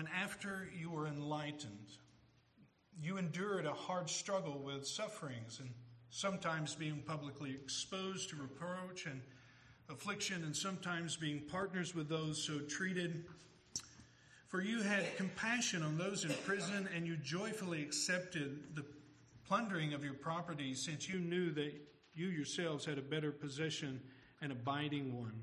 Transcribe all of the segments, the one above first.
when after you were enlightened, you endured a hard struggle with sufferings and sometimes being publicly exposed to reproach and affliction, and sometimes being partners with those so treated. For you had compassion on those in prison, and you joyfully accepted the plundering of your property, since you knew that you yourselves had a better possession and abiding one.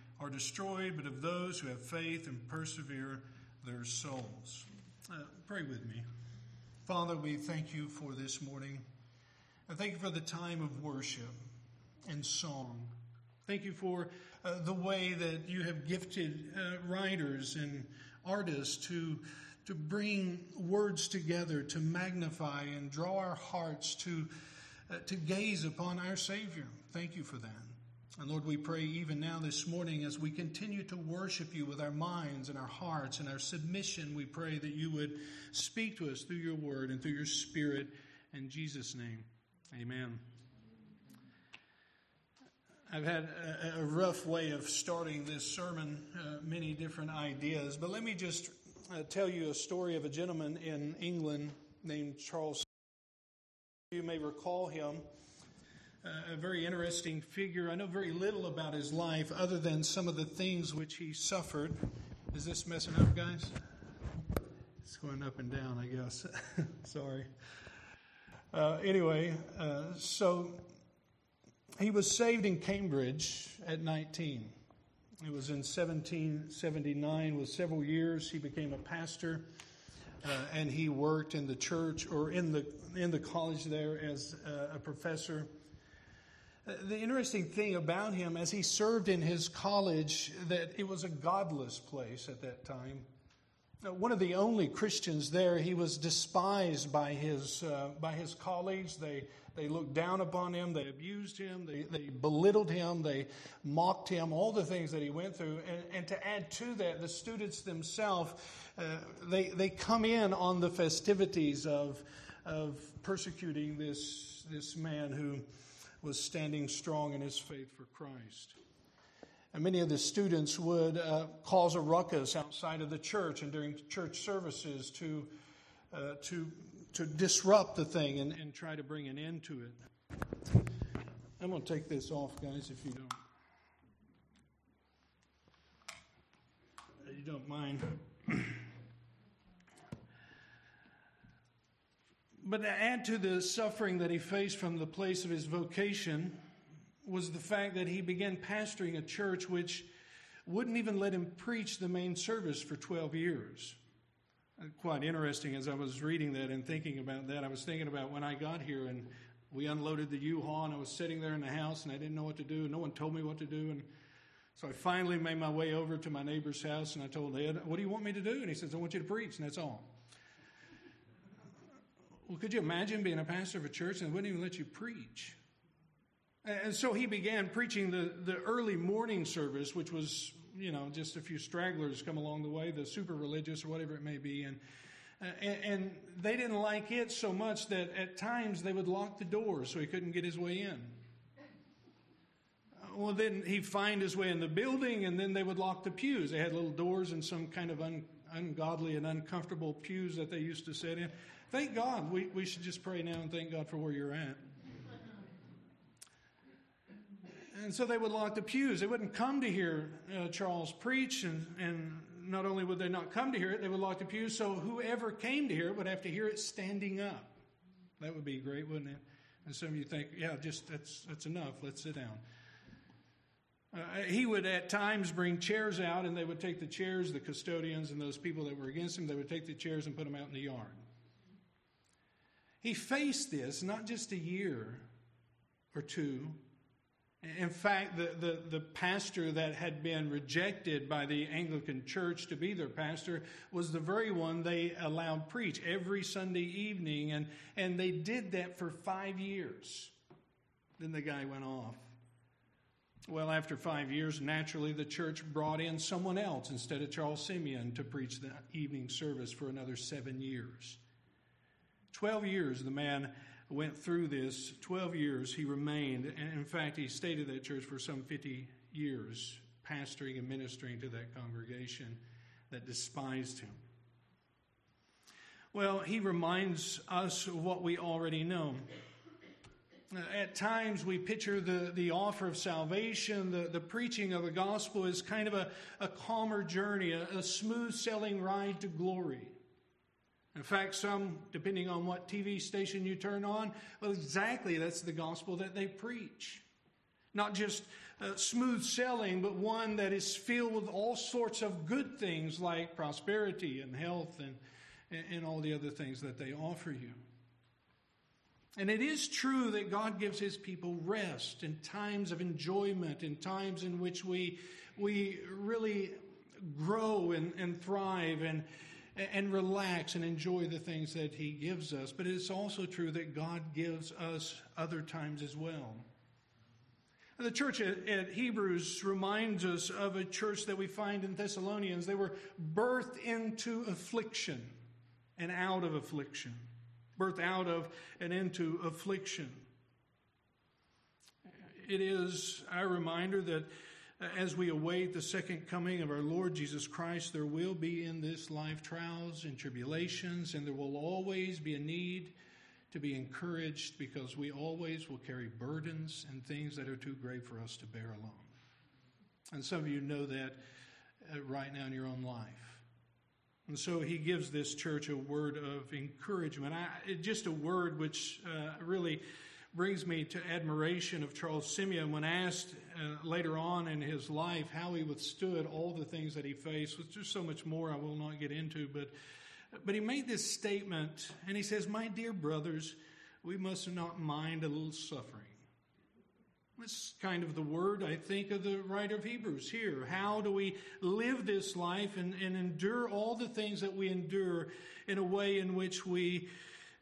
are destroyed, but of those who have faith and persevere their souls. Uh, pray with me. Father, we thank you for this morning. I thank you for the time of worship and song. Thank you for uh, the way that you have gifted uh, writers and artists to, to bring words together, to magnify and draw our hearts to, uh, to gaze upon our Savior. Thank you for that. And Lord, we pray even now this morning as we continue to worship you with our minds and our hearts and our submission, we pray that you would speak to us through your word and through your spirit. In Jesus' name, amen. I've had a, rough way of starting this sermon, uh, many different ideas, but let me just uh, tell you a story of a gentleman in England named Charles. You may recall him, a very interesting figure. I know very little about his life other than some of the things which he suffered. Is this messing up, guys? It's going up and down, I guess. Sorry. Uh, anyway, uh, so he was saved in Cambridge at 19. It was in 1779. With several years, he became a pastor, uh, and he worked in the church or in the in the college there as a professor. The interesting thing about him, as he served in his college, that it was a godless place at that time. One of the only Christians there, he was despised by his uh, by his colleagues. They they looked down upon him, they abused him, they, they belittled him, they mocked him, all the things that he went through. And, and to add to that, the students themselves, uh, they, they come in on the festivities of, of persecuting this, this man who was standing strong in his faith for Christ. And many of the students would uh, cause a ruckus outside of the church and during church services to, uh, to to disrupt the thing and, and try to bring an end to it. I'm going to take this off, guys, if you don't. You don't mind. but to add to the suffering that he faced from the place of his vocation was the fact that he began pastoring a church which wouldn't even let him preach the main service for 12 years uh, quite interesting as I was reading that and thinking about that. I was thinking about when I got here and we unloaded the U-Haul and I was sitting there in the house and I didn't know what to do. No one told me what to do. And so I finally made my way over to my neighbor's house and I told Ed, what do you want me to do? And he says, I want you to preach and that's all. Well, could you imagine being a pastor of a church and they wouldn't even let you preach? And so he began preaching the, the early morning service, which was you know, just a few stragglers come along the way, the super religious or whatever it may be. And, and, and they didn't like it so much that at times they would lock the doors so he couldn't get his way in. Uh, well, then he'd find his way in the building, and then they would lock the pews. They had little doors and some kind of un, ungodly and uncomfortable pews that they used to sit in. Thank God. We, we should just pray now and thank God for where you're at. And so they would lock the pews. They wouldn't come to hear uh, Charles preach, and, and not only would they not come to hear it, they would lock the pews, so whoever came to hear it would have to hear it standing up. That would be great, wouldn't it? And some of you think, yeah, just that's, that's enough. Let's sit down. Uh, he would at times bring chairs out, and they would take the chairs, the custodians and those people that were against him, they would take the chairs and put them out in the yard. He faced this not just a year or two, In fact, the, the, the, pastor that had been rejected by the Anglican Church to be their pastor was the very one they allowed preach every Sunday evening, and, and they did that for five years. Then the guy went off. Well, after five years, naturally, the church brought in someone else instead of Charles Simeon to preach the evening service for another seven years. Twelve years the man went through this 12 years, he remained. And in fact, he stayed at that church for some 50 years, pastoring and ministering to that congregation that despised him. Well, he reminds us of what we already know. At times, we picture the, the offer of salvation, the, the preaching of the gospel as kind of a, a calmer journey, a, a smooth sailing ride to glory. In fact, some, depending on what TV station you turn on, well, exactly that's the gospel that they preach. Not just uh, smooth sailing, but one that is filled with all sorts of good things like prosperity and health and, and all the other things that they offer you. And it is true that God gives his people rest in times of enjoyment, in times in which we, we really grow and, and thrive and, and relax and enjoy the things that He gives us. But it's also true that God gives us other times as well. The church at, Hebrews reminds us of a church that we find in Thessalonians. They were birthed into affliction and out of affliction, birthed out of and into affliction. It is our reminder that as we await the second coming of our Lord Jesus Christ, there will be in this life trials and tribulations, and there will always be a need to be encouraged because we always will carry burdens and things that are too great for us to bear alone. And some of you know that uh, right now in your own life. And so he gives this church a word of encouragement, I, just a word which uh, really brings me to admiration of Charles Simeon when asked uh, later on in his life how he withstood all the things that he faced. which There's so much more I will not get into, but but he made this statement, and he says, "My dear brothers, we must not mind a little suffering." That's kind of the word I think of the writer of Hebrews here. How do we live this life and, and endure all the things that we endure in a way in which we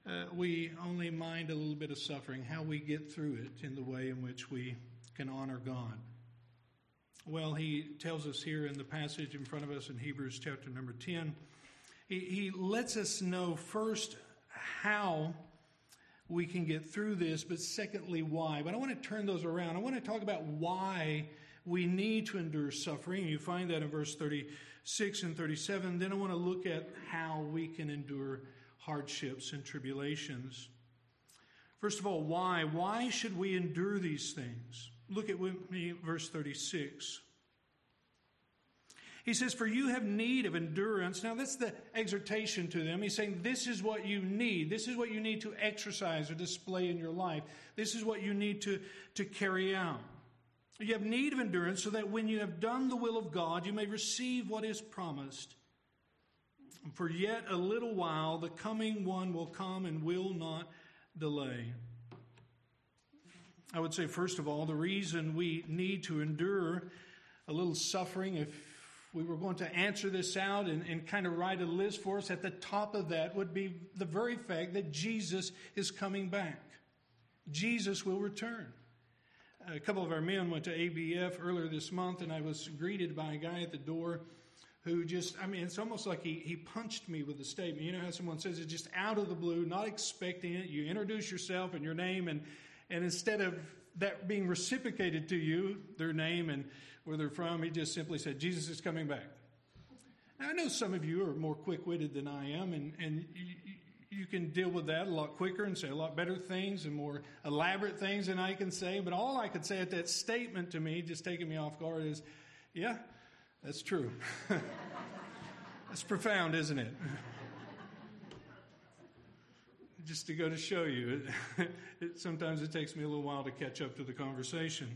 uh, we only mind a little bit of suffering, how we get through it in the way in which we can honor God. Well, he tells us here in the passage in front of us in Hebrews chapter number 10, he, he lets us know first how we can get through this, but secondly, why. But I want to turn those around. I want to talk about why we need to endure suffering. You find that in verse 36 and 37. Then I want to look at how we can endure hardships and tribulations. First of all, why? Why should we endure these things? Look at verse 36. He says, For you have need of endurance. Now, that's the exhortation to them. He's saying, This is what you need. This is what you need to exercise or display in your life. This is what you need to, to carry out. You have need of endurance so that when you have done the will of God, you may receive what is promised. For yet a little while the coming one will come and will not delay. I would say, first of all, the reason we need to endure a little suffering, if we were going to answer this out and, and kind of write a list for us, at the top of that would be the very fact that Jesus is coming back. Jesus will return. A couple of our men went to ABF earlier this month, and I was greeted by a guy at the door who just, I mean, it's almost like he, he punched me with a statement. You know how someone says it just out of the blue, not expecting it. You introduce yourself and your name, and, and instead of that being reciprocated to you, their name and where they're from, he just simply said, Jesus is coming back. Now, I know some of you are more quick witted than I am, and, and you, you can deal with that a lot quicker and say a lot better things and more elaborate things than I can say. But all I could say at that statement to me, just taking me off guard, is, yeah, that's true. That's profound, isn't it? Just to go to show you, it, it, sometimes it takes me a little while to catch up to the conversation.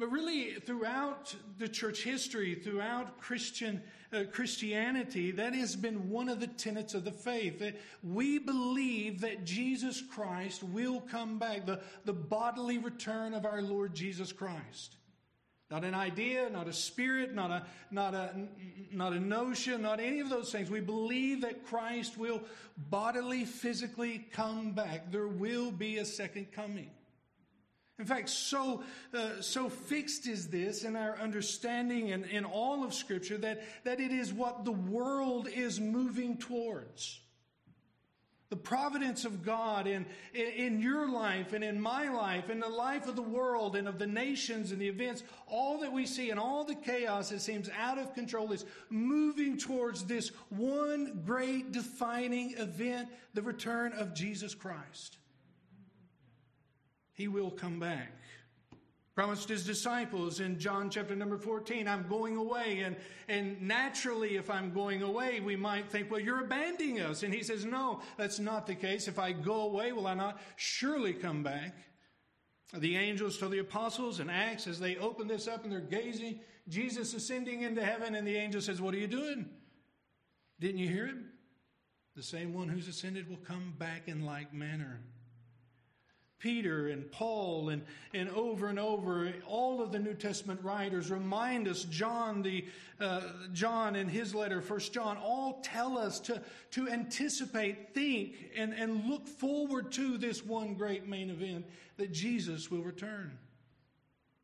But really throughout the church history, throughout Christian uh, Christianity, that has been one of the tenets of the faith. That we believe that Jesus Christ will come back, the, the bodily return of our Lord Jesus Christ. Not an idea, not a spirit, not a, not a, not a notion, not any of those things. We believe that Christ will bodily, physically come back. There will be a second coming. In fact, so, uh, so fixed is this in our understanding and in all of Scripture that, that it is what the world is moving towards. The providence of God in, in your life and in my life, in the life of the world and of the nations and the events, all that we see and all the chaos that seems out of control is moving towards this one great defining event, the return of Jesus Christ. He will come back promised his disciples in John chapter number 14, I'm going away. And, and naturally, if I'm going away, we might think, well, you're abandoning us. And he says, no, that's not the case. If I go away, will I not surely come back? The angels told the apostles in Acts as they open this up and they're gazing, Jesus ascending into heaven, and the angel says, What are you doing? Didn't you hear him? The same one who's ascended will come back in like manner. Peter and Paul and, and over and over, all of the New Testament writers remind us, John, the, uh, John in his letter, First John, all tell us to, to anticipate, think, and, and look forward to this one great main event that Jesus will return.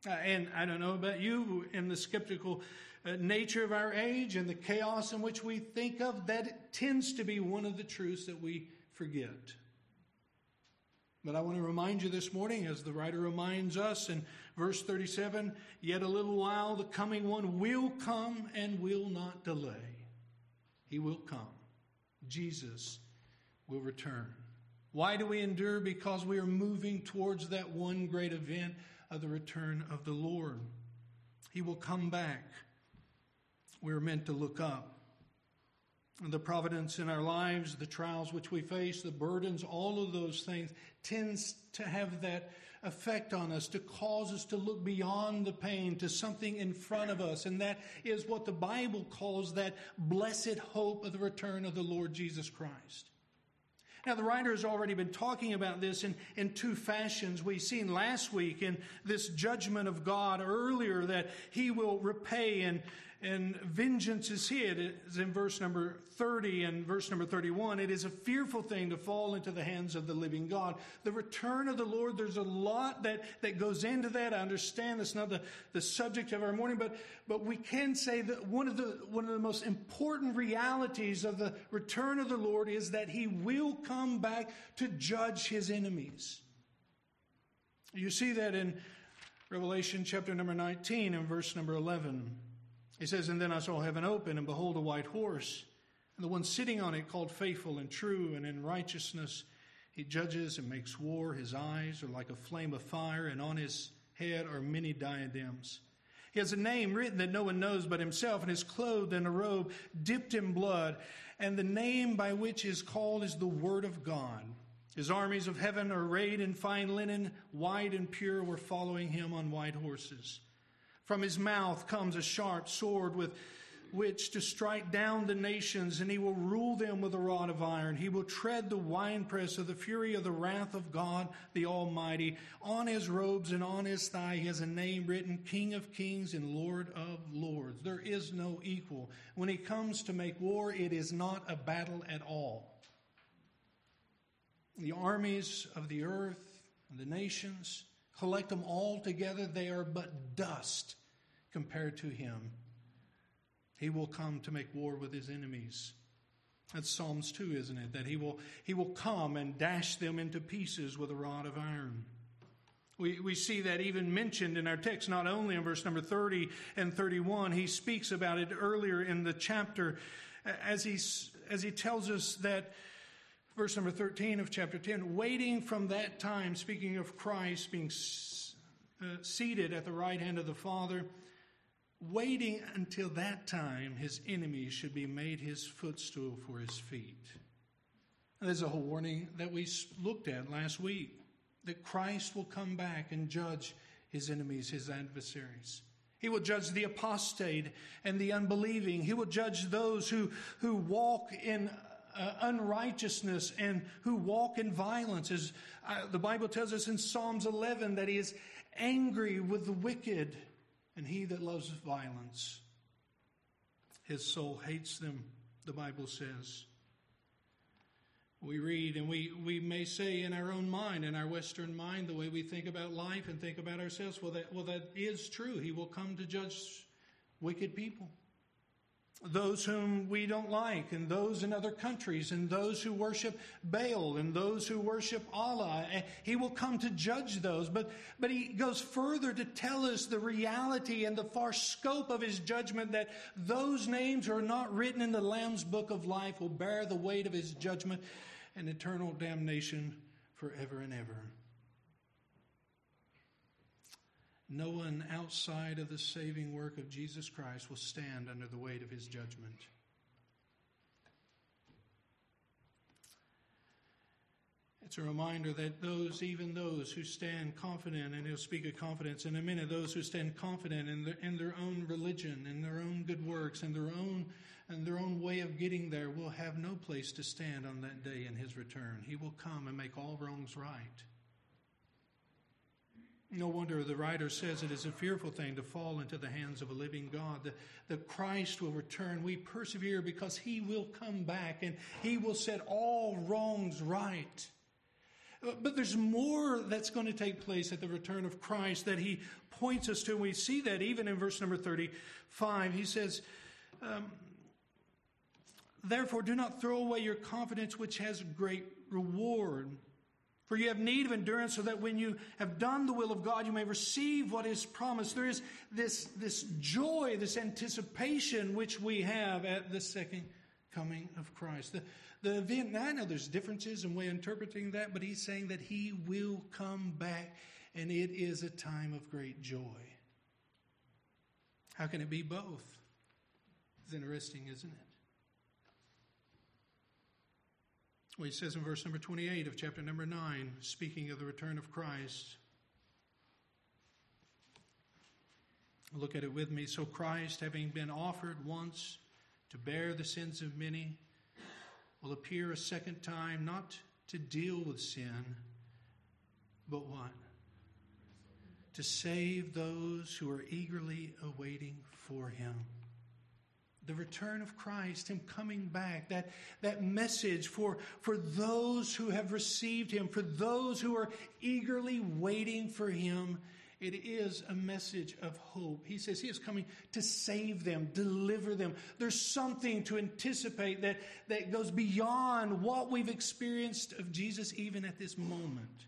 Uh, and I don't know about you, in the skeptical uh, nature of our age and the chaos in which we think of, that tends to be one of the truths that we forget. But I want to remind you this morning, as the writer reminds us in verse 37 yet a little while the coming one will come and will not delay. He will come. Jesus will return. Why do we endure? Because we are moving towards that one great event of the return of the Lord. He will come back. We're meant to look up the providence in our lives, the trials which we face, the burdens, all of those things tends to have that effect on us to cause us to look beyond the pain to something in front of us. And that is what the Bible calls that blessed hope of the return of the Lord Jesus Christ. Now, the writer has already been talking about this in, in two fashions. We've seen last week in this judgment of God earlier that he will repay and and vengeance is hid. It's in verse number 30 and verse number 31. It is a fearful thing to fall into the hands of the living God. The return of the Lord, there's a lot that, that goes into that. I understand that's not the, the subject of our morning, but, but we can say that one of, the, one of the most important realities of the return of the Lord is that he will come back to judge his enemies. You see that in Revelation chapter number 19 and verse number 11. He says, And then I saw heaven open, and behold, a white horse, and the one sitting on it called faithful and true, and in righteousness he judges and makes war. His eyes are like a flame of fire, and on his head are many diadems. He has a name written that no one knows but himself, and is clothed in a robe dipped in blood. And the name by which he is called is the Word of God. His armies of heaven, arrayed in fine linen, white and pure, were following him on white horses. From his mouth comes a sharp sword with which to strike down the nations, and he will rule them with a rod of iron. He will tread the winepress of the fury of the wrath of God the Almighty. On his robes and on his thigh he has a name written King of Kings and Lord of Lords. There is no equal. When he comes to make war, it is not a battle at all. The armies of the earth, and the nations, Collect them all together, they are but dust compared to him. He will come to make war with his enemies. That's Psalms 2, isn't it? That he will, he will come and dash them into pieces with a rod of iron. We, we see that even mentioned in our text, not only in verse number 30 and 31, he speaks about it earlier in the chapter as, he as he tells us that verse number 13 of chapter 10, waiting from that time, speaking of Christ being uh, seated at the right hand of the Father, waiting until that time his enemies should be made his footstool for his feet. There's a whole warning that we looked at last week that Christ will come back and judge his enemies, his adversaries. He will judge the apostate and the unbelieving. He will judge those who, who walk in uh, unrighteousness and who walk in violence. As uh, the Bible tells us in Psalms 11 that he is angry with the wicked and he that loves violence. His soul hates them, the Bible says. We read and we, we may say in our own mind, in our Western mind, the way we think about life and think about ourselves, well, that, well, that is true. He will come to judge wicked people. Those whom we don't like, and those in other countries, and those who worship Baal, and those who worship Allah. Eh, he will come to judge those. But, but he goes further to tell us the reality and the far scope of his judgment that those names who are not written in the Lamb's book of life will bear the weight of his judgment and eternal damnation forever and ever. No one outside of the saving work of Jesus Christ will stand under the weight of his judgment. It's a reminder that those, even those who stand confident, and he'll speak of confidence in a minute, those who stand confident in their, in their own religion, in their own good works, in their own and their own way of getting there will have no place to stand on that day in his return. He will come and make all wrongs right. No wonder the writer says it is a fearful thing to fall into the hands of a living God. That, that Christ will return. We persevere because he will come back and he will set all wrongs right. But there's more that's going to take place at the return of Christ that he points us to. We see that even in verse number 35. He says, um, Therefore, do not throw away your confidence, which has great reward. For you have need of endurance, so that when you have done the will of God, you may receive what is promised. There is this, this joy, this anticipation which we have at the second coming of Christ. The, the event, I know there's differences in way of interpreting that, but he's saying that he will come back, and it is a time of great joy. How can it be both? It's interesting, isn't it? Well, he says in verse number 28 of chapter number 9, speaking of the return of Christ. Look at it with me. So Christ, having been offered once to bear the sins of many, will appear a second time, not to deal with sin, but what? To save those who are eagerly awaiting for him the return of Christ, Him coming back, that, that message for, for those who have received Him, for those who are eagerly waiting for Him. It is a message of hope. He says He is coming to save them, deliver them. There's something to anticipate that, that goes beyond what we've experienced of Jesus even at this moment.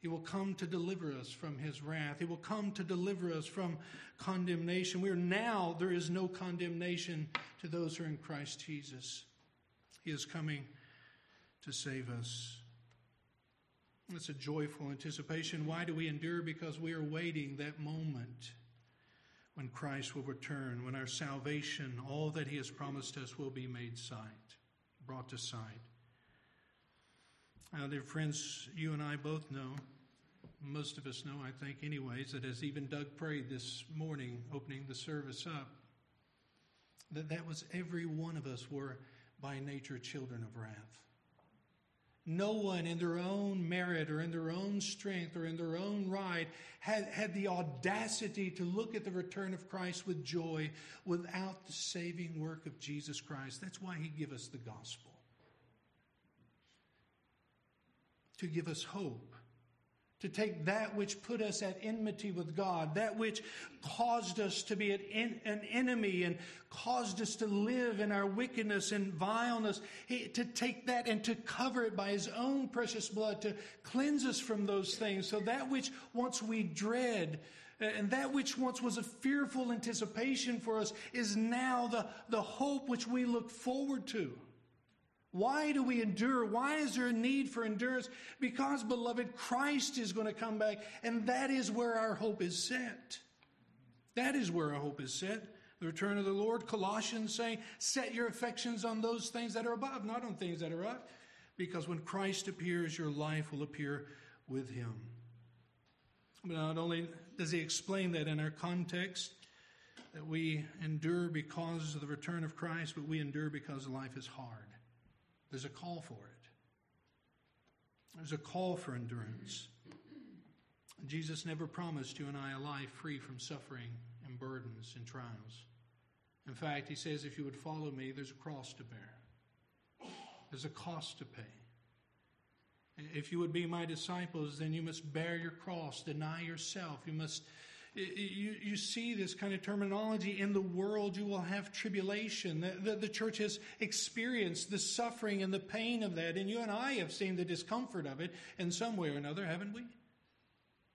He will come to deliver us from his wrath. He will come to deliver us from condemnation. We are now, there is no condemnation to those who are in Christ Jesus. He is coming to save us. It's a joyful anticipation. Why do we endure? Because we are waiting that moment when Christ will return, when our salvation, all that he has promised us, will be made sight, brought to sight. Now, dear friends, you and I both know, most of us know, I think, anyways, that as even Doug prayed this morning, opening the service up, that that was every one of us were by nature children of wrath. No one in their own merit or in their own strength or in their own right had, had the audacity to look at the return of Christ with joy without the saving work of Jesus Christ. That's why he gave us the gospel. To give us hope. To take that which put us at enmity with God, that which caused us to be an enemy and caused us to live in our wickedness and vileness, to take that and to cover it by His own precious blood, to cleanse us from those things. So that which once we dread, and that which once was a fearful anticipation for us is now the, the hope which we look forward to. Why do we endure? Why is there a need for endurance? Because, beloved, Christ is going to come back, and that is where our hope is set. That is where our hope is set. The return of the Lord, Colossians saying, set your affections on those things that are above, not on things that are up. Because when Christ appears, your life will appear with him. But not only does he explain that in our context, that we endure because of the return of Christ, but we endure because life is hard. There's a call for it. There's a call for endurance. Jesus never promised you and I a life free from suffering and burdens and trials. In fact, he says, if you would follow me, there's a cross to bear, there's a cost to pay. If you would be my disciples, then you must bear your cross, deny yourself. You must. You, you see this kind of terminology in the world, you will have tribulation. The, the, the church has experienced the suffering and the pain of that, and you and I have seen the discomfort of it in some way or another, haven't we?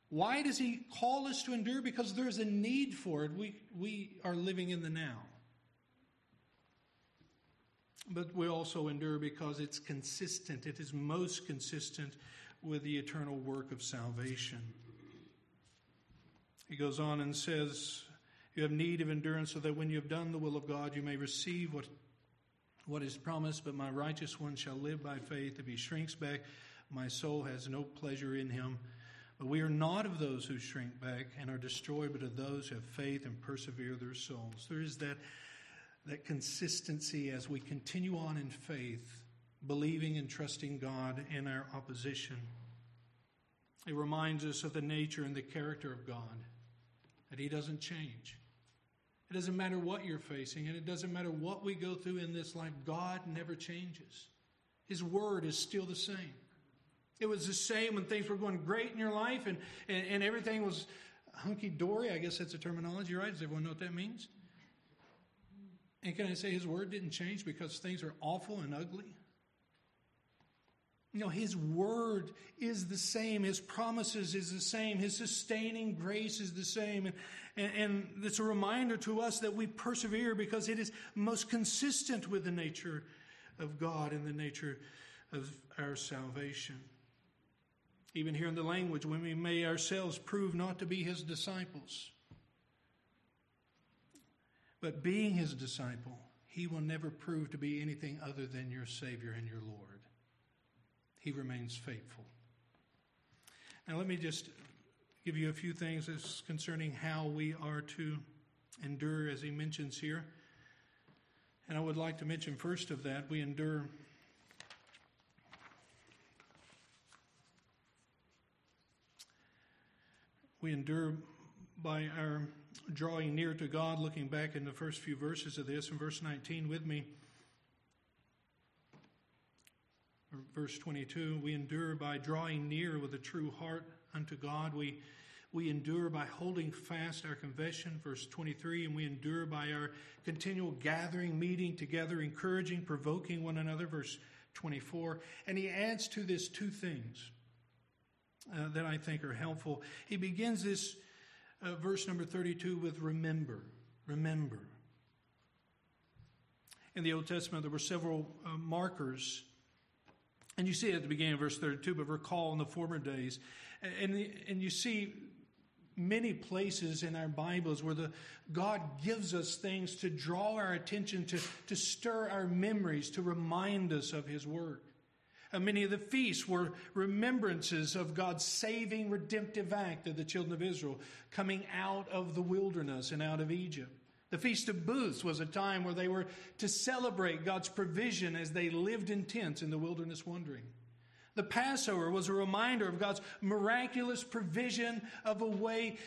Why does he call us to endure? Because there's a need for it. We, we are living in the now. But we also endure because it's consistent. It is most consistent with the eternal work of salvation. He goes on and says, You have need of endurance so that when you have done the will of God, you may receive what, what is promised. But my righteous one shall live by faith. If he shrinks back, my soul has no pleasure in him. But we are not of those who shrink back and are destroyed, but of those who have faith and persevere their souls. There is that that consistency as we continue on in faith, believing and trusting God in our opposition. It reminds us of the nature and the character of God, that He doesn't change. It doesn't matter what you're facing, and it doesn't matter what we go through in this life, God never changes. His word is still the same. It was the same when things were going great in your life and, and, and everything was hunky dory. I guess that's a terminology, right? Does everyone know what that means? And can I say his word didn't change because things are awful and ugly? You know, his word is the same. His promises is the same. His sustaining grace is the same. And, and, it's a reminder to us that we persevere because it is most consistent with the nature of God and the nature of our salvation. Even here in the language, when we may ourselves prove not to be his disciples, but being his disciple, he will never prove to be anything other than your Savior and your Lord. He remains faithful. Now, let me just give you a few things concerning how we are to endure, as he mentions here. And I would like to mention first of that, we endure. We endure by our drawing near to God, looking back in the first few verses of this, in verse 19 with me, verse 22, we endure by drawing near with a true heart unto God. We, we endure by holding fast our confession, verse 23, and we endure by our continual gathering, meeting together, encouraging, provoking one another, verse 24. And he adds to this two things uh, that I think are helpful. He begins this uh, verse number 32 with remember. Remember. In the Old Testament, there were several uh, markers. And you see at the beginning of verse 32, but recall in the former days. And, and, you see many places in our Bibles where the God gives us things to draw our attention to, to stir our memories, to remind us of His work. And uh, many of the feasts were remembrances of God's saving, redemptive act of the children of Israel coming out of the wilderness and out of Egypt. The Feast of Booths was a time where they were to celebrate God's provision as they lived in tents in the wilderness wandering. The Passover was a reminder of God's miraculous provision of a way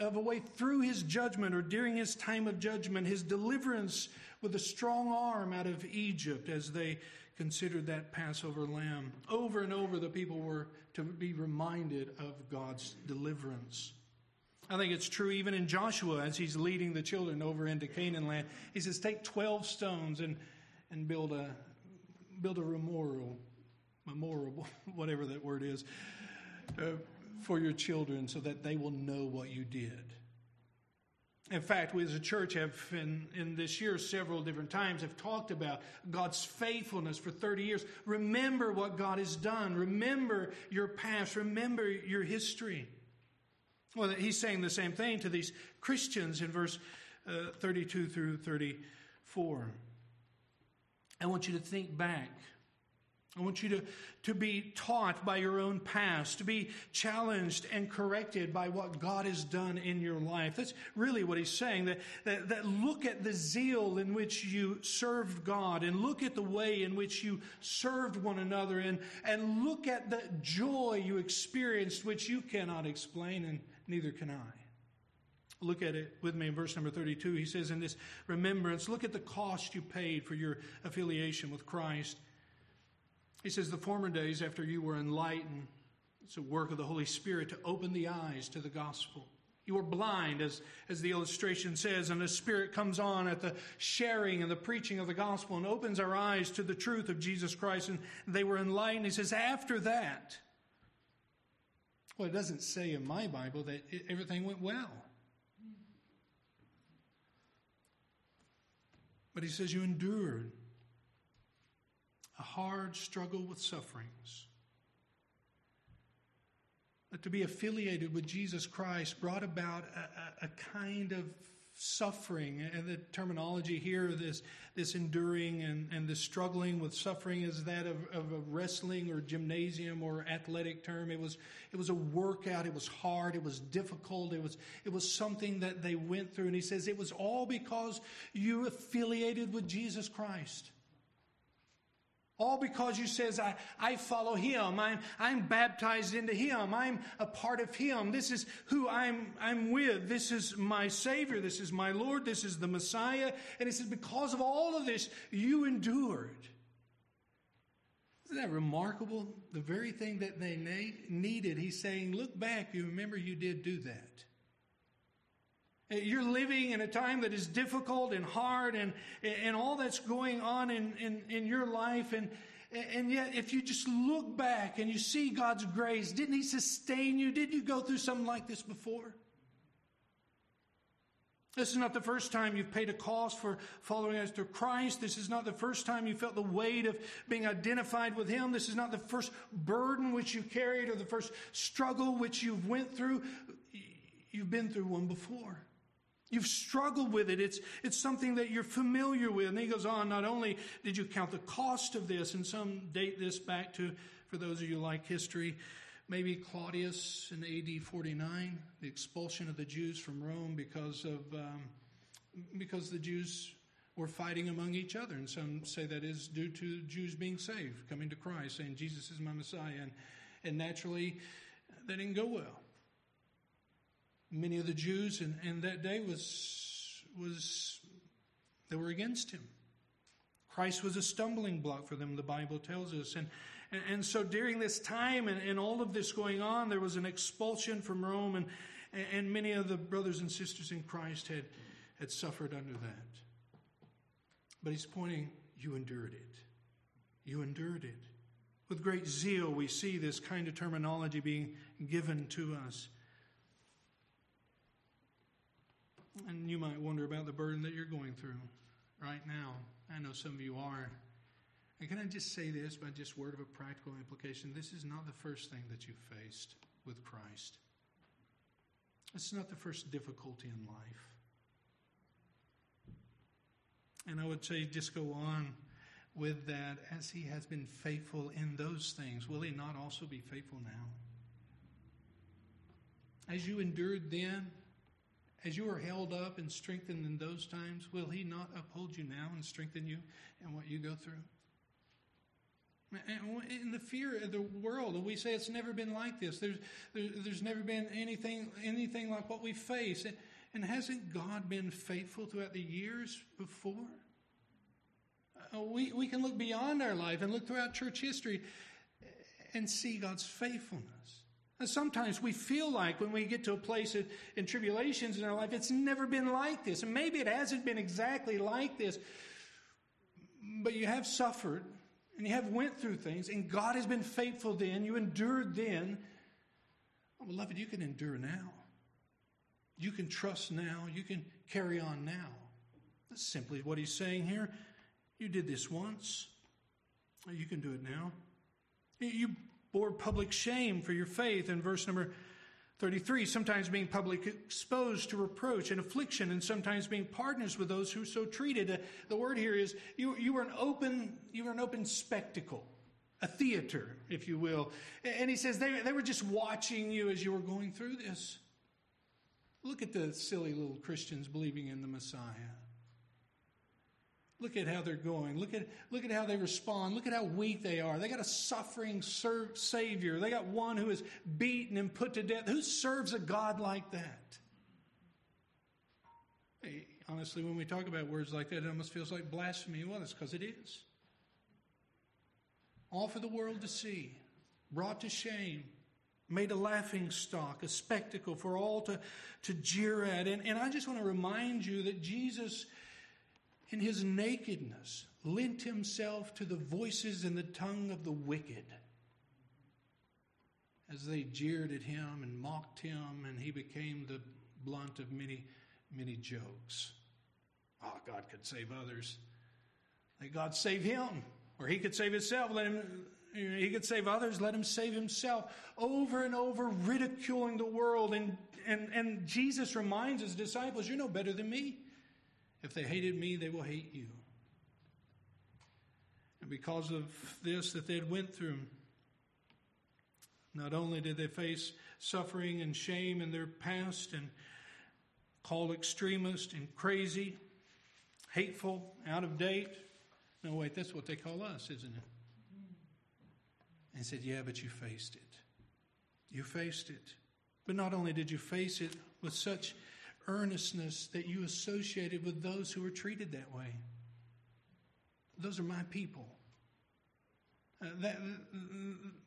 of a way through his judgment or during his time of judgment, his deliverance with a strong arm out of Egypt as they considered that Passover lamb. Over and over, the people were to be reminded of God's deliverance. I think it's true even in Joshua as he's leading the children over into Canaan land. He says, Take 12 stones and, and build, a, build a memorial, memorial, whatever that word is, uh, for your children so that they will know what you did. In fact, we as a church have, in, in this year, several different times, have talked about God's faithfulness for 30 years. Remember what God has done. Remember your past. Remember your history. Well, he's saying the same thing to these Christians in verse uh, 32 through 34. I want you to think back I want you to, to be taught by your own past, to be challenged and corrected by what God has done in your life. That's really what he's saying. That, that, that look at the zeal in which you served God and look at the way in which you served one another and, and look at the joy you experienced, which you cannot explain and neither can I. Look at it with me in verse number 32. He says, In this remembrance, look at the cost you paid for your affiliation with Christ. He says, The former days after you were enlightened, it's a work of the Holy Spirit to open the eyes to the gospel. You were blind, as, as the illustration says, and the Spirit comes on at the sharing and the preaching of the gospel and opens our eyes to the truth of Jesus Christ, and they were enlightened. He says, After that, well, it doesn't say in my Bible that it, everything went well. But he says, You endured a hard struggle with sufferings. But to be affiliated with Jesus Christ brought about a, a, a kind of suffering. And the terminology here, this, this enduring and, and this struggling with suffering, is that of, of a wrestling or gymnasium or athletic term. It was, it was a workout. It was hard. It was difficult. It was, it was something that they went through. And he says it was all because you affiliated with Jesus Christ. All because you says, I, I follow him. I'm, I'm baptized into him. I'm a part of him. This is who I'm, I'm with. This is my Savior. This is my Lord. This is the Messiah. And he says, because of all of this, you endured. Isn't that remarkable? The very thing that they needed, he's saying, look back. You remember you did do that. You're living in a time that is difficult and hard and, and all that's going on in, in, in your life. And, and yet, if you just look back and you see God's grace, didn't He sustain you? Didn't you go through something like this before? This is not the first time you've paid a cost for following after Christ. This is not the first time you felt the weight of being identified with Him. This is not the first burden which you carried or the first struggle which you've went through. You've been through one before. You've struggled with it. It's, it's something that you're familiar with. And he goes on, not only did you count the cost of this, and some date this back to, for those of you like history, maybe Claudius in AD 49, the expulsion of the Jews from Rome because of, um, because the Jews were fighting among each other. And some say that is due to Jews being saved, coming to Christ, saying, Jesus is my Messiah. And, and naturally, that didn't go well many of the Jews in, in that day was, was, they were against him. Christ was a stumbling block for them, the Bible tells us. And, and, and so during this time and, and, all of this going on, there was an expulsion from Rome, and, and many of the brothers and sisters in Christ had, had suffered under that. But he's pointing, you endured it. You endured it. With great zeal, we see this kind of terminology being given to us. And you might wonder about the burden that you're going through right now. I know some of you are. And can I just say this by just word of a practical implication? This is not the first thing that you faced with Christ. It's not the first difficulty in life. And I would say just go on with that as he has been faithful in those things. Will he not also be faithful now? As you endured then, as you are held up and strengthened in those times, will He not uphold you now and strengthen you in what you go through? In the fear of the world, we say it's never been like this. There's, there's never been anything, anything like what we face. And hasn't God been faithful throughout the years before? Uh, we, we can look beyond our life and look throughout church history and see God's faithfulness. And sometimes we feel like when we get to a place in, in tribulations in our life, it's never been like this. And maybe it hasn't been exactly like this, but you have suffered and you have went through things, and God has been faithful then. You endured then. Oh, beloved, you can endure now. You can trust now. You can carry on now. That's simply what he's saying here. You did this once. You can do it now. You bore public shame for your faith in verse number 33, sometimes being publicly exposed to reproach and affliction, and sometimes being partners with those who so treated. Uh, the word here is you, you were an open, you were an open spectacle. a theater, if you will. And he says they, they were just watching you as you were going through this. Look at the silly little Christians believing in the Messiah. Look at how they're going. Look at, look at how they respond. Look at how weak they are. They got a suffering Savior. They got one who is beaten and put to death. Who serves a God like that? Hey, honestly, when we talk about words like that, it almost feels like blasphemy. Well, it's because it is. All for the world to see, brought to shame, made a laughing stock, a spectacle for all to, to jeer at. And, and I just want to remind you that Jesus in his nakedness, lent himself to the voices and the tongue of the wicked as they jeered at him and mocked him, and he became the blunt of many, many jokes. Oh, God could save others. Let God save him, or he could save himself. Let him. He could save others. Let him save himself. Over and over, ridiculing the world, and and and Jesus reminds his disciples, "You're no better than me." If they hated me, they will hate you. And because of this that they had went through, not only did they face suffering and shame in their past and called extremist and crazy, hateful, out of date. No, wait, that's what they call us, isn't it? And he said, Yeah, but you faced it. You faced it. But not only did you face it with such earnestness that you associated with those who were treated that way. Those are my people. Uh, that,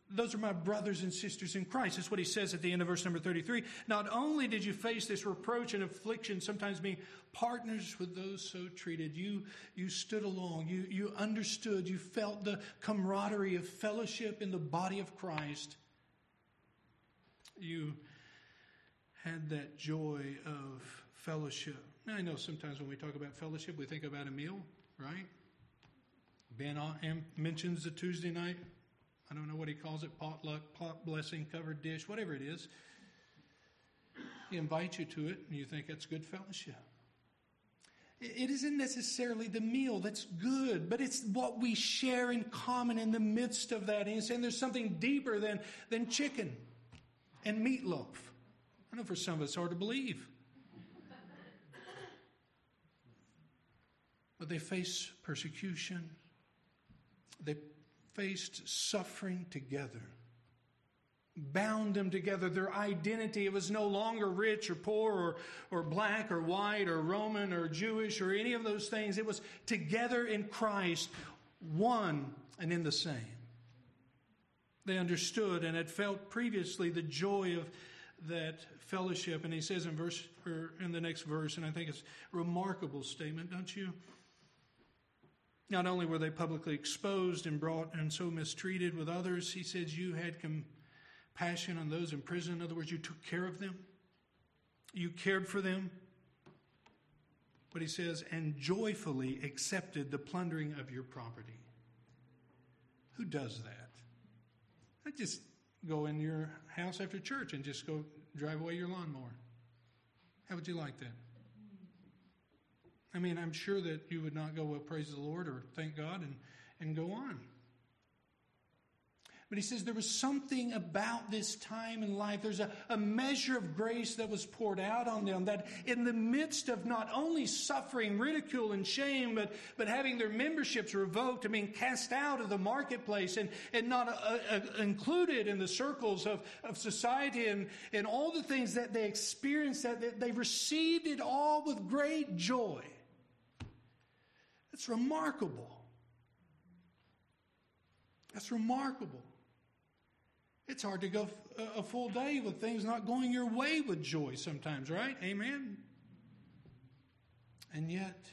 those are my brothers and sisters in Christ. That's what he says at the end of verse number 33. Not only did you face this reproach and affliction, sometimes being partners with those so treated, you, you stood along, you, you understood, you felt the camaraderie of fellowship in the body of Christ. You had that joy of fellowship. Now, I know sometimes when we talk about fellowship, we think about a meal, right? Ben mentions the Tuesday night, I don't know what he calls it, potluck, pot blessing, covered dish, whatever it is. He invites you to it, and you think that's good fellowship. It isn't necessarily the meal that's good, but it's what we share in common in the midst of that. And he's saying there's something deeper than, than chicken and meatloaf. I know for some of us it's hard to believe. But they faced persecution. They faced suffering together. Bound them together. Their identity, it was no longer rich or poor or, or black or white or Roman or Jewish or any of those things. It was together in Christ, one and in the same. They understood and had felt previously the joy of that fellowship. And he says in verse or in the next verse, and I think it's a remarkable statement, don't you? Not only were they publicly exposed and brought and so mistreated with others, he says you had compassion on those in prison. In other words, you took care of them. You cared for them. But he says, and joyfully accepted the plundering of your property. Who does that? I just go in your house after church and just go drive away your lawnmower. How would you like that? I mean, I'm sure that you would not go, well, praise the Lord or thank God and, and go on. But he says there was something about this time in life. There's a, a measure of grace that was poured out on them that in the midst of not only suffering, ridicule, and shame, but, but having their memberships revoked and being cast out of the marketplace and, and not uh, uh, included in the circles of, of society and, and all the things that they experienced, that, they received it all with great joy. It's remarkable. That's remarkable. It's hard to go a full day with things not going your way with joy sometimes, right? Amen. And yet,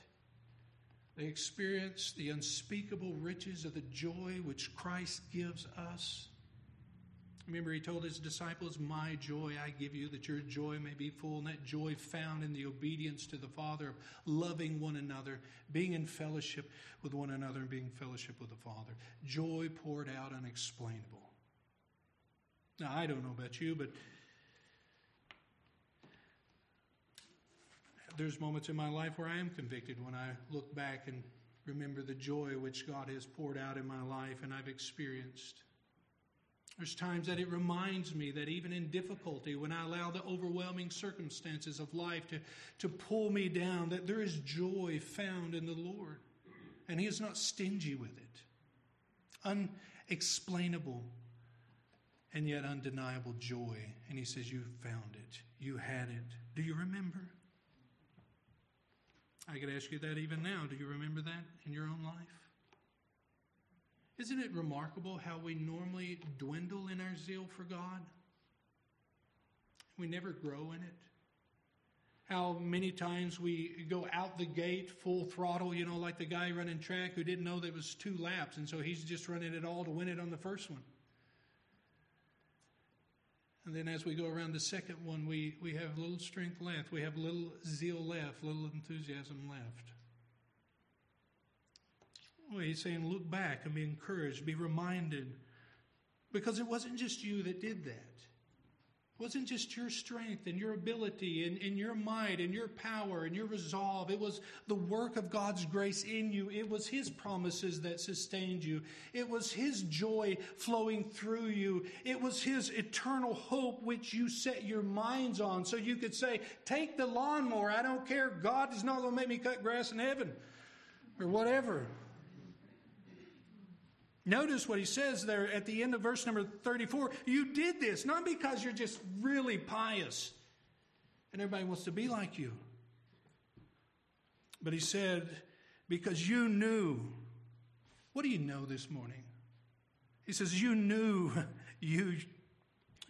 they experience the unspeakable riches of the joy which Christ gives us. Remember, he told his disciples, My joy I give you, that your joy may be full. And that joy found in the obedience to the Father, of loving one another, being in fellowship with one another, and being in fellowship with the Father. Joy poured out unexplainable. Now, I don't know about you, but there's moments in my life where I am convicted when I look back and remember the joy which God has poured out in my life and I've experienced. There's times that it reminds me that even in difficulty, when I allow the overwhelming circumstances of life to, to pull me down, that there is joy found in the Lord. And He is not stingy with it. Unexplainable and yet undeniable joy. And He says, You found it. You had it. Do you remember? I could ask you that even now. Do you remember that in your own life? Isn't it remarkable how we normally dwindle in our zeal for God? We never grow in it. How many times we go out the gate full throttle, you know, like the guy running track who didn't know there was two laps, and so he's just running it all to win it on the first one. And then as we go around the second one, we, we have little strength left. We have little zeal left, little enthusiasm left. Well, he's saying, look back and be encouraged, be reminded. Because it wasn't just you that did that. Wasn't just your strength and your ability and, and your might and your power and your resolve. It was the work of God's grace in you. It was His promises that sustained you. It was His joy flowing through you. It was His eternal hope which you set your minds on so you could say, Take the lawnmower. I don't care. God is not going to make me cut grass in heaven or whatever. Notice what he says there at the end of verse number 34. You did this not because you're just really pious and everybody wants to be like you. But he said, because you knew. What do you know this morning? He says, You knew you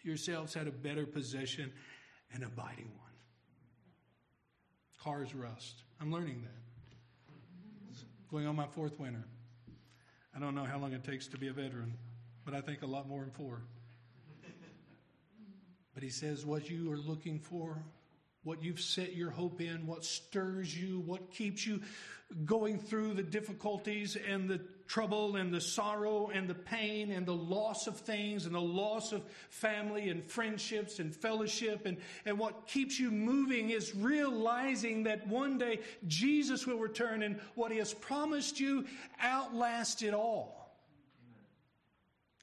yourselves had a better possession, an abiding one. Cars rust. I'm learning that. Going on my fourth winter. I don't know how long it takes to be a veteran, but I think a lot more than four. But he says, what you are looking for, what you've set your hope in, what stirs you, what keeps you going through the difficulties and the trouble and the sorrow and the pain and the loss of things and the loss of family and friendships and fellowship and, and what keeps you moving is realizing that one day Jesus will return and what he has promised you outlast it all.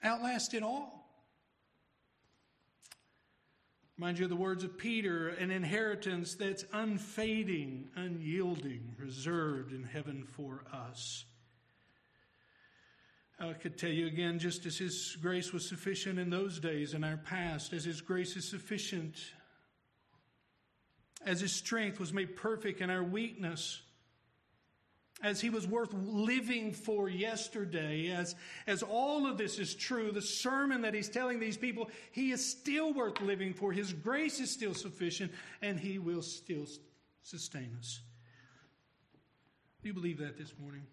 Outlast it all. Mind you, the words of Peter, an inheritance that's unfading, unyielding, reserved in heaven for us. I could tell you again, just as His grace was sufficient in those days in our past, as His grace is sufficient, as His strength was made perfect in our weakness, as he was worth living for yesterday, as, as all of this is true, the sermon that he's telling these people, he is still worth living for. His grace is still sufficient, and he will still sustain us. Do you believe that this morning?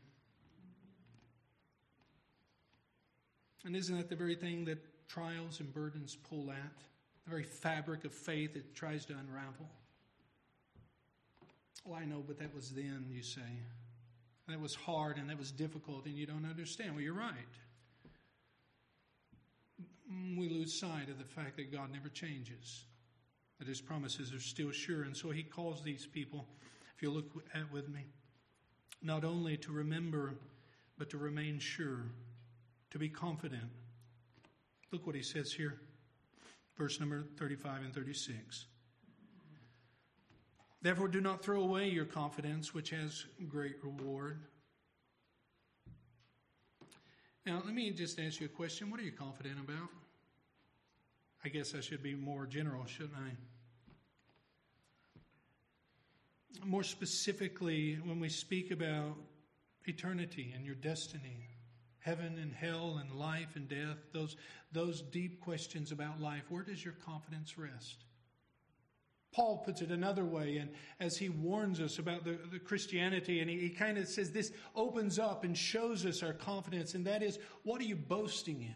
And isn't that the very thing that trials and burdens pull at? The very fabric of faith it tries to unravel? Well, I know, but that was then, you say that was hard and that was difficult and you don't understand. Well, you're right. We lose sight of the fact that God never changes, that his promises are still sure. And so he calls these people, if you look at with me, not only to remember, but to remain sure, to be confident. Look what he says here, verse number 35 and 36. Therefore, do not throw away your confidence, which has great reward. Now, let me just ask you a question. What are you confident about? I guess I should be more general, shouldn't I? More specifically, when we speak about eternity and your destiny, heaven and hell and life and death, those, those deep questions about life, where does your confidence rest? Paul puts it another way, and as he warns us about the, the Christianity, and he, he kind of says this opens up and shows us our confidence, and that is, what are you boasting in?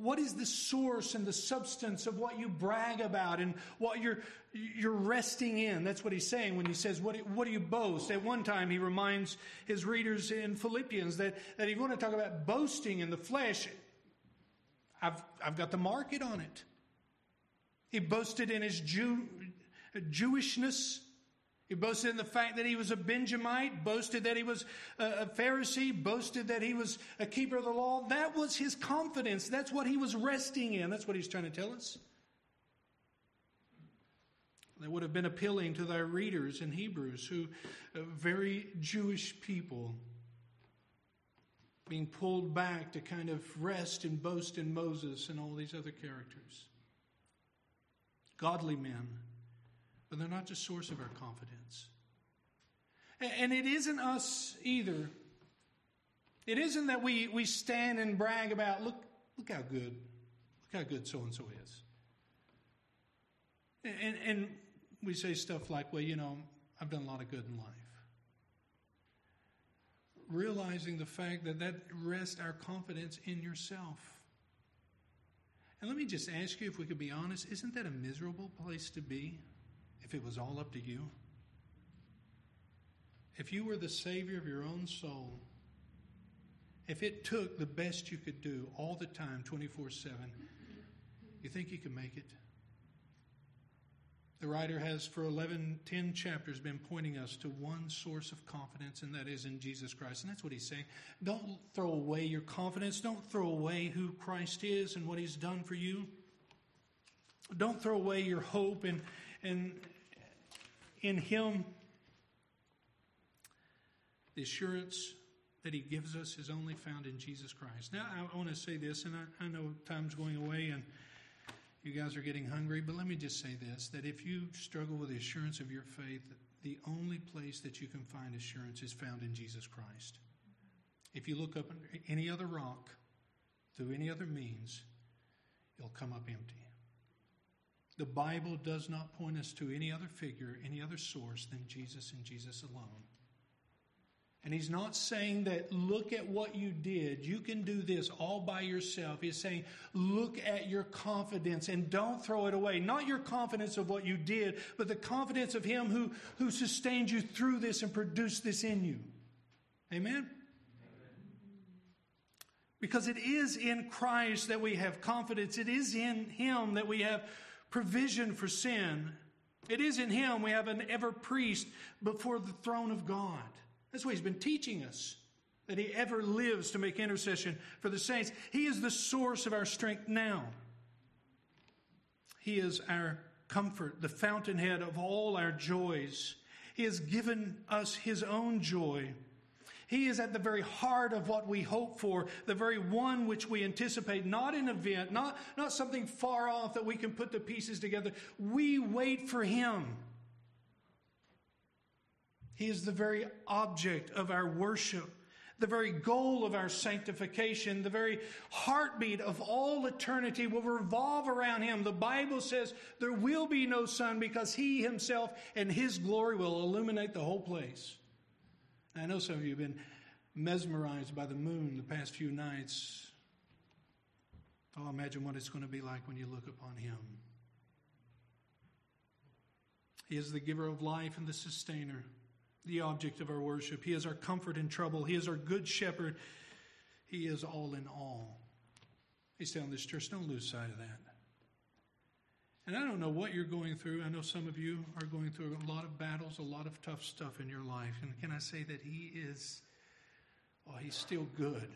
What is the source and the substance of what you brag about and what you're, you're resting in? That's what he's saying when he says, what, what do you boast? At one time, he reminds his readers in Philippians that, that if you want to talk about boasting in the flesh, I've, I've got the market on it. He boasted in his Jew, Jewishness. He boasted in the fact that he was a Benjamite, boasted that he was a Pharisee, boasted that he was a keeper of the law. That was his confidence. That's what he was resting in. That's what he's trying to tell us. That would have been appealing to their readers in Hebrews, who uh, very Jewish people being pulled back to kind of rest and boast in Moses and all these other characters. Godly men but they're not the source of our confidence. And it isn't us either. It isn't that we, we stand and brag about, look, look how good, look how good so and so is. And, and we say stuff like, well, you know, I've done a lot of good in life. Realizing the fact that that rests our confidence in yourself. And let me just ask you if we could be honest, isn't that a miserable place to be? if it was all up to you? If you were the Savior of your own soul, if it took the best you could do all the time, 24 7, you think you could make it? The writer has, for 11, 10 chapters, been pointing us to one source of confidence, and that is in Jesus Christ. And that's what he's saying. Don't throw away your confidence. Don't throw away who Christ is and what he's done for you. Don't throw away your hope and, and, in Him, the assurance that He gives us is only found in Jesus Christ. Now, I want to say this, and I, I know time's going away and you guys are getting hungry, but let me just say this that if you struggle with the assurance of your faith, the only place that you can find assurance is found in Jesus Christ. If you look up any other rock through any other means, it'll come up empty. The Bible does not point us to any other figure, any other source than Jesus and Jesus alone. And he's not saying that look at what you did. You can do this all by yourself. He's saying look at your confidence and don't throw it away. Not your confidence of what you did, but the confidence of him who, who sustained you through this and produced this in you. Amen? Because it is in Christ that we have confidence. It is in him that we have provision for sin. It is in Him we have an ever priest before the throne of God. That's what He's been teaching us. That He ever lives to make intercession for the saints. He is the source of our strength now. He is our comfort, the fountainhead of all our joys. He has given us His own joy he is at the very heart of what we hope for, the very one which we anticipate, not an event, not, not something far off that we can put the pieces together. We wait for Him. He is the very object of our worship, the very goal of our sanctification, the very heartbeat of all eternity will revolve around Him. The Bible says there will be no sun because He Himself and His glory will illuminate the whole place. I know some of you have been mesmerized by the moon the past few nights. Oh, imagine what it's going to be like when you look upon Him. He is the giver of life and the sustainer, the object of our worship. He is our comfort in trouble. He is our good shepherd. He is all in all. He's telling this church, don't lose sight of that. And I don't know what you're going through. I know some of you are going through a lot of battles, a lot of tough stuff in your life. And can I say that He is, oh, He's still good.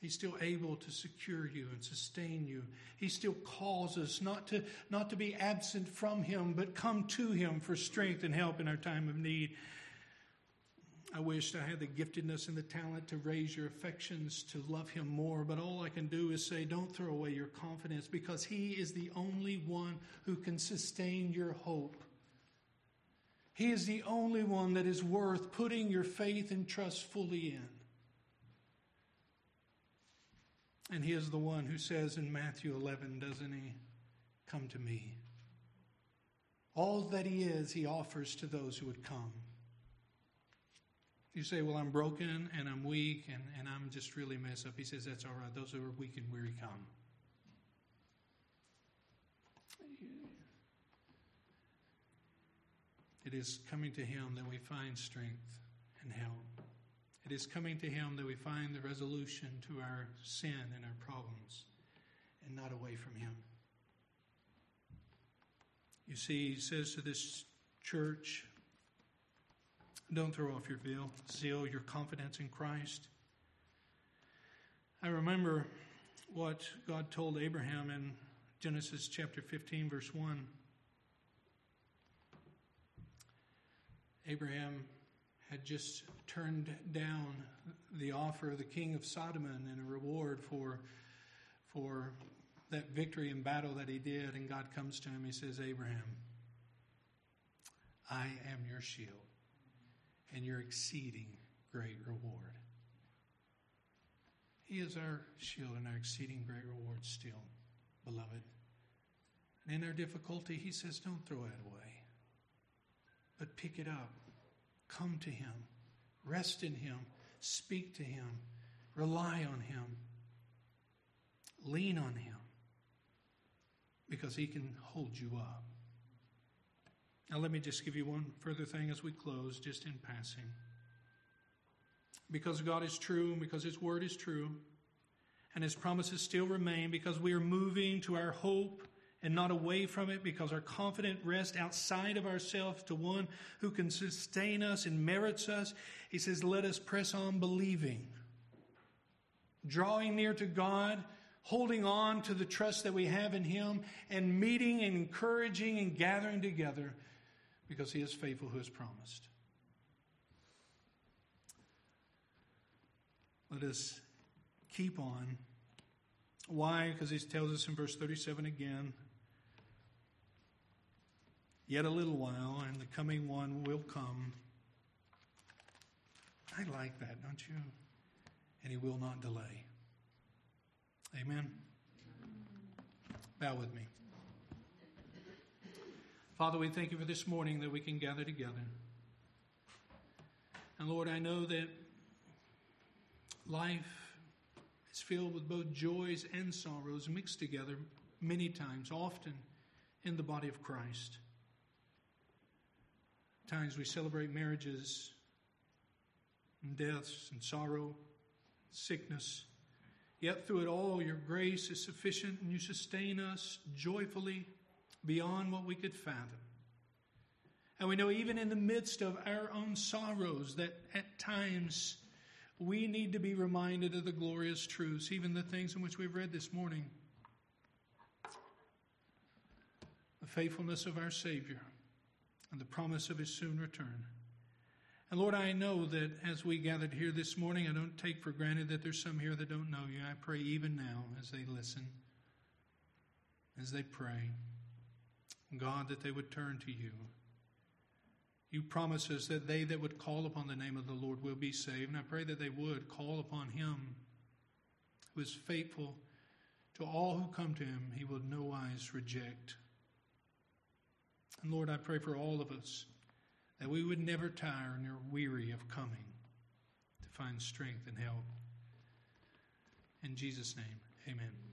He's still able to secure you and sustain you. He still calls us not to, not to be absent from Him, but come to Him for strength and help in our time of need. I wished I had the giftedness and the talent to raise your affections to love Him more, but all I can do is say, don't throw away your confidence because He is the only one who can sustain your hope. He is the only one that is worth putting your faith and trust fully in. And He is the one who says in Matthew 11, doesn't He? Come to me. All that He is, He offers to those who would come. You say, Well, I'm broken and I'm weak and, and I'm just really messed up. He says, That's all right. Those who are weak and weary come. It is coming to Him that we find strength and help. It is coming to Him that we find the resolution to our sin and our problems and not away from Him. You see, He says to this church. Don't throw off your veil, zeal, your confidence in Christ. I remember what God told Abraham in Genesis chapter 15, verse 1. Abraham had just turned down the offer of the king of Sodom and a reward for, for that victory in battle that he did. And God comes to him, he says, Abraham, I am your shield and your exceeding great reward. He is our shield and our exceeding great reward still, beloved. And in our difficulty, he says, don't throw it away, but pick it up. Come to him. Rest in him. Speak to him. Rely on him. Lean on him because he can hold you up. Now, let me just give you one further thing as we close, just in passing. Because God is true, because His word is true, and His promises still remain, because we are moving to our hope and not away from it, because our confident rest outside of ourselves to one who can sustain us and merits us, He says, let us press on believing, drawing near to God holding on to the trust that we have in Him, and meeting and encouraging and gathering together because He is faithful who has promised. Let us keep on. Why? Because He tells us in verse 37 again Yet a little while, and the coming one will come. I like that, don't you? And He will not delay. Amen. Bow with me. Father, we thank you for this morning that we can gather together. And Lord, I know that life is filled with both joys and sorrows mixed together many times, often in the body of Christ. Times we celebrate marriages and deaths and sorrow, sickness. Yet through it all, your grace is sufficient and you sustain us joyfully beyond what we could fathom. And we know even in the midst of our own sorrows that at times we need to be reminded of the glorious truths, even the things in which we've read this morning. The faithfulness of our Savior and the promise of his soon return. And Lord, I know that as we gathered here this morning, I don't take for granted that there's some here that don't know you. I pray even now as they listen, as they pray, God, that they would turn to you. You promise us that they that would call upon the name of the Lord will be saved. And I pray that they would call upon him who is faithful to all who come to him, he will no wise reject. And Lord, I pray for all of us that we would never tire nor weary of coming to find strength and help. In Jesus' name, amen.